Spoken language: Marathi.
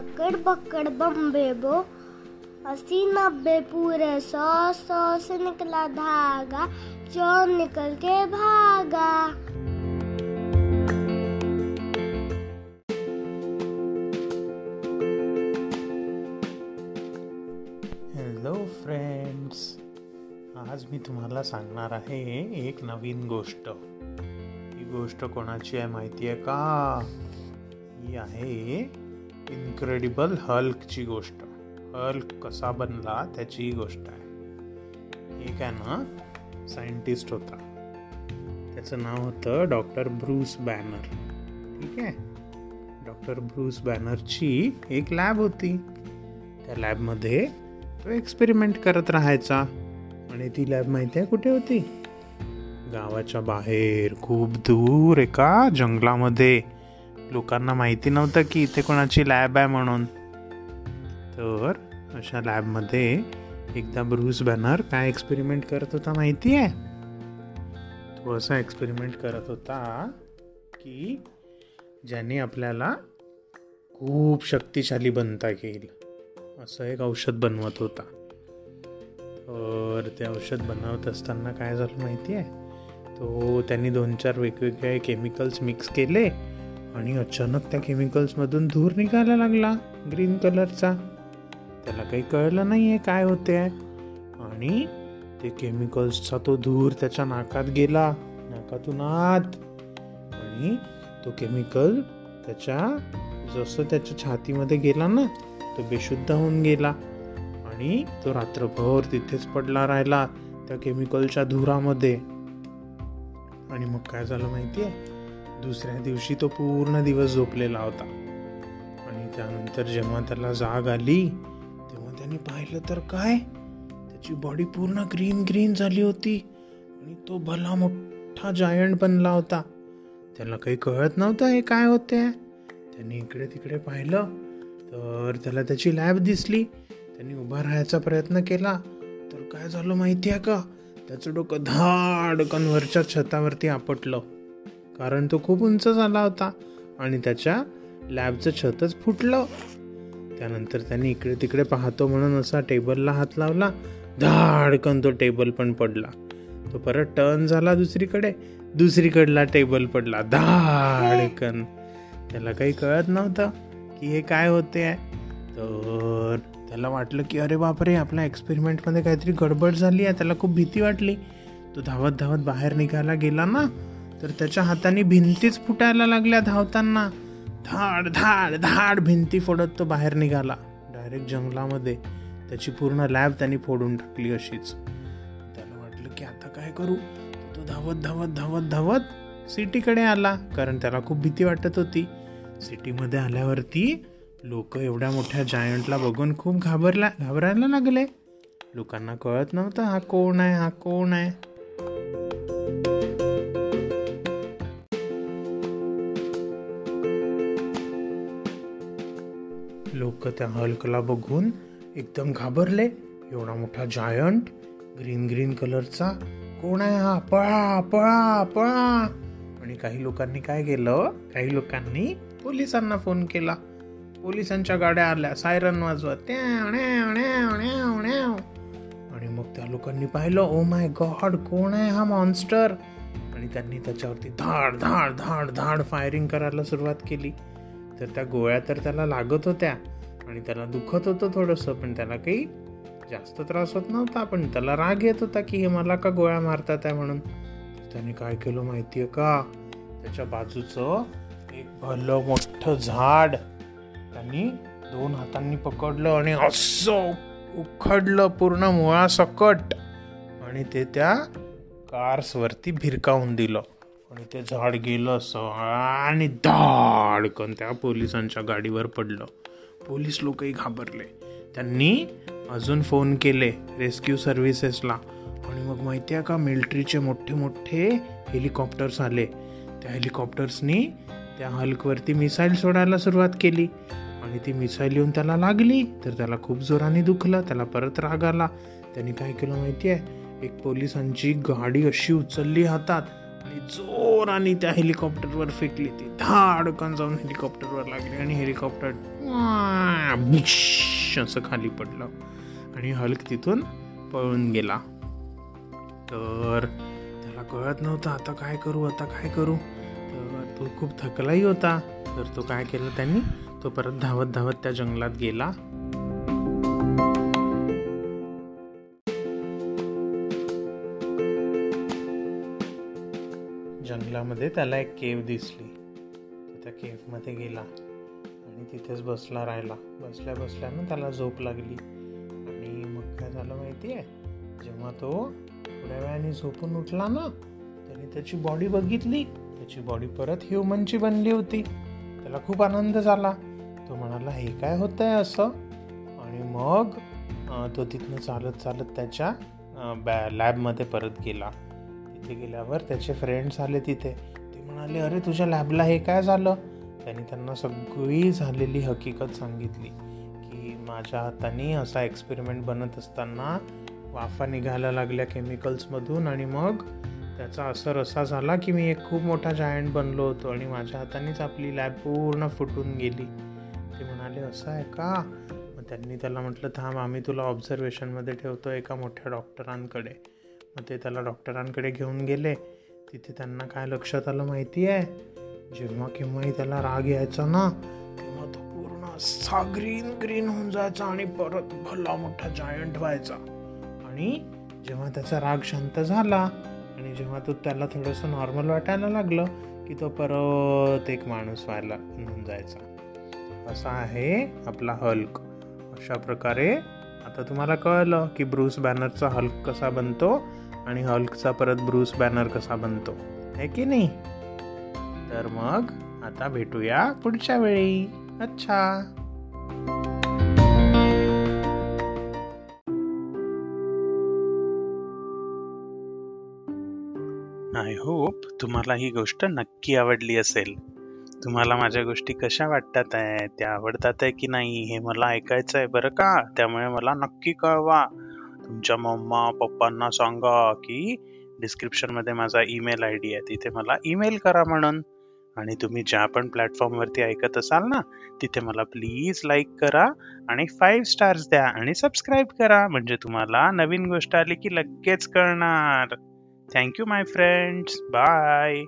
अकड़ बकड़ बम्बे बो। अस्सी नब्बे पूरे सौ सौ से निकला धागा, चोर निकल के भागा। हॅलो फ्रेंड्स आज मी तुम्हाला सांगणार आहे एक नवीन गोष्ट. ही गोष्ट कोणाची आहे माहिती आहे का? ही आहे इन्क्रेडिबल हल्कची गोष्ट. हल्क कसा बनला त्याची ही गोष्ट आहे. एक आहे ना सायंटिस्ट होता. त्याचं नाव होतं डॉक्टर ब्रूस बॅनर. ठीक आहे? डॉक्टर ब्रूस बॅनरची एक लॅब होती. त्या लॅबमध्ये तो एक्सपेरिमेंट करत राहायचा. आणि ती लॅब माहिती आहे कुठे होती? गावाच्या बाहेर खूप दूर एका जंगलामध्ये. लोकांना माहिती नव्हतं की इथे कोणाची लॅब आहे म्हणून. तर अशा लॅबमध्ये एकदा ब्रूस बॅनर काय एक्सपेरिमेंट करत होता माहिती आहे? तो असा एक्सपेरिमेंट करत होता की ज्याने आपल्याला खूप शक्तिशाली बनता येईल. असं एक औषध बनवत होता. तर ते औषध बनवत असताना काय झालं माहिती आहे? तो त्यांनी दोन चार वेगवेगळे केमिकल्स मिक्स केले. आणि अचानक त्या केमिकल्समधून धूर निघायला लागला ग्रीन कलरचा त्याला काही कळलं नाही आहे काय होते आणि ते केमिकल्सचा तो धूर त्याच्या नाकात गेला नाकातून आत. आणि तो केमिकल त्याच्या जसं त्याच्या छातीमध्ये गेला ना तो बेशुद्ध होऊन गेला. आणि तो रात्रभर तिथेच पडला राहिला त्या केमिकलच्या धुरामध्ये. आणि मग काय झालं माहिती आहे दुसऱ्या दिवशी तो पूर्ण दिवस झोपलेला होता. आणि त्यानंतर जेव्हा त्याला जाग आली तेव्हा त्याने पाहिलं तर काय? त्याची बॉडी पूर्ण ग्रीन ग्रीन झाली होती आणि तो भला मोठा जायंट बनला होता. त्याला काही कळत नव्हतं हे काय होते त्याने इकडे तिकडे पाहिलं तर त्याला त्याची लॅब दिसली. त्यांनी उभा राहायचा प्रयत्न केला. तर काय झालं माहिती आहे का? त्याचं डोकं धाडकन वरच्या छतावरती आपटलं. कारण तो खूप उंच झाला होता आणि त्याच्या लॅबचं छतच फुटलं. त्यानंतर त्याने इकडे तिकडे पाहतो म्हणून असा टेबलला हात लावला. धाडकन तो टेबल पण पडला. तो परत टर्न झाला दुसरीकडे. दुसरीकडला टेबल पडला. धाडकन त्याला काही कळत नव्हतं की हे काय होते आहे. तर त्याला वाटलं की अरे बापरे आपल्या एक्सपेरिमेंटमध्ये काहीतरी गडबड झाली आहे. त्याला खूप भीती वाटली. तो धावत धावत बाहेर निघायला गेला ना. तर त्याच्या हाताने भिंतीच फुटायला लागल्या धावताना. धाड धाड धाड भिंती फोडत तो बाहेर निघाला. डायरेक्ट जंगलामध्ये. त्याची पूर्ण लॅब त्यांनी फोडून टाकली अशीच. त्याला वाटलं की आता काय करू? तो धावत धावत धावत धावत सिटीकडे आला कारण त्याला खूप भीती वाटत होती. सिटीमध्ये आल्यावरती लोक एवढ्या मोठ्या जायंटला बघून खूप घाबरला घाबरायला लागले. लोकांना कळत नव्हतं हा कोण आहे हा कोण आहे? लोक त्या हल्कला बघून एकदम घाबरले. एवढा मोठा जायंट ग्रीन ग्रीन कलरचा कोण आहे हा? पळा पळा पळा. आणि काही लोकांनी काय केलं? काही लोकांनी पोलिसांना फोन केला. पोलिसांच्या गाड्या आल्या. सायरन वाजवत आणि मग त्या लोकांनी पाहिलं ओ माय गॉड कोण आहे हा मॉन्स्टर आणि त्यांनी त्याच्यावरती धाड धाड धाड धाड फायरिंग करायला सुरुवात केली. तर त्या गोळ्या तर त्याला लागत होत्या आणि त्याला दुखत होतं थोडंसं पण त्याला काही जास्त त्रास होत नव्हता. पण त्याला राग येत होता की हे मला का गोळ्या मारतात आहे म्हणून. त्याने काय केलं माहिती आहे का? त्याच्या बाजूचं एक भलं मोठं झाड त्यांनी दोन हातांनी पकडलं आणि असं उखडलं पूर्ण मुळासकट. आणि ते त्या कार्सवरती भिरकावून दिलं. आणि ते झाड गेलं असं आणि धाडकन त्या पोलिसांच्या गाडीवर पडलं. पोलीस लोकही घाबरले. त्यांनी अजून फोन केले रेस्क्यू सर्व्हिसेसला. आणि मग माहिती आहे का मिलिटरीचे मोठे मोठे हेलिकॉप्टर्स आले. त्या हेलिकॉप्टर्सनी त्या हल्कवरती मिसाईल सोडायला सुरुवात केली. आणि ती मिसाईल येऊन त्याला लागली तर त्याला खूप जोराने दुखलं त्याला परत राग आला. त्यांनी काय केलं माहिती आहे? एक पोलिसांची गाडी अशी उचलली हातात आणि जोर जोराने त्या हेलिकॉप्टरवर फेकली ती. धाडकन जाऊन हेलिकॉप्टरवर लागली आणि हेलिकॉप्टर असं खाली पडलं. आणि हल्क तिथून पळून गेला. तर त्याला कळत नव्हतं आता काय करू आता काय करू? तर तो खूप थकलाही होता. तर तो काय केलं त्यांनी? तो परत धावत धावत त्या जंगलात गेला. जंगलामध्ये त्याला एक केव दिसली. तो त्या केवमध्ये गेला आणि तिथेच बसला राहिला. बसल्या बसल्यानं त्याला झोप लागली. आणि मग काय झालं माहिती आहे जेव्हा तो थोड्या वेळाने झोपून उठला ना त्याने त्याची बॉडी बघितली. त्याची बॉडी परत ह्युमनची बनली होती. त्याला खूप आनंद झाला. तो म्हणाला हे काय होतं आहे असं? आणि मग तो तिथनं चालत चालत त्याच्या बॅ लॅबमध्ये परत गेला. तिथे गेल्यावर त्याचे फ्रेंड्स आले तिथे. ते म्हणाले अरे तुझ्या लॅबला हे काय झालं? त्यांनी त्यांना सगळी झालेली हकीकत सांगितली की माझ्या हाताने असा एक्सपेरिमेंट बनत असताना वाफा निघायला लागल्या केमिकल्समधून आणि मग त्याचा असर असा झाला की मी एक खूप मोठा जायंट बनलो होतो आणि माझ्या हातानेच आपली लॅब पूर्ण फुटून गेली. ते म्हणाले असं आहे का? मग त्यांनी त्याला म्हटलं थांब आम्ही तुला ऑब्झर्वेशनमध्ये ठेवतो एका मोठ्या डॉक्टरांकडे मग ते त्याला डॉक्टरांकडे घेऊन गेले. तिथे त्यांना काय लक्षात आलं माहिती आहे? जेव्हा केव्हाही त्याला राग यायचा ना तेव्हा तो पूर्ण असा ग्रीन ग्रीन होऊन जायचा आणि परत भला मोठा जायंट व्हायचा. आणि जेव्हा त्याचा राग शांत झाला आणि जेव्हा तो त्याला थोडंसं नॉर्मल वाटायला लागलं की तो परत एक माणूस व्हायला होऊन जायचा. असा आहे आपला हल्क. अशा प्रकारे आता तुम्हाला कळलं की ब्रूस बॅनरचा हल्क कसा बनतो. आणि हल्कचा परत ब्रूस बॅनर कसा बनतो आहे की नाही? तर मग आता भेटूया पुढच्या वेळी. अच्छा. आय होप तुम्हाला ही गोष्ट नक्की आवडली असेल. तुम्हाला माझ्या गोष्टी कशा वाटतात आहे त्या आवडतात आहे की नाही हे मला ऐकायचं आहे बरं का? त्यामुळे मला नक्की कळवा. तुमच्या मम्मा पप्पांना सांगा की डिस्क्रिप्शनमध्ये माझा ईमेल आय डी आहे. तिथे मला ईमेल करा म्हणून. आणि तुम्ही ज्या पण प्लॅटफॉर्मवरती ऐकत असाल ना तिथे मला प्लीज लाईक करा आणि फाईव्ह स्टार्स द्या आणि सबस्क्राईब करा. म्हणजे तुम्हाला नवीन गोष्ट आली की लगेच कळणार. थँक्यू माय फ्रेंड्स बाय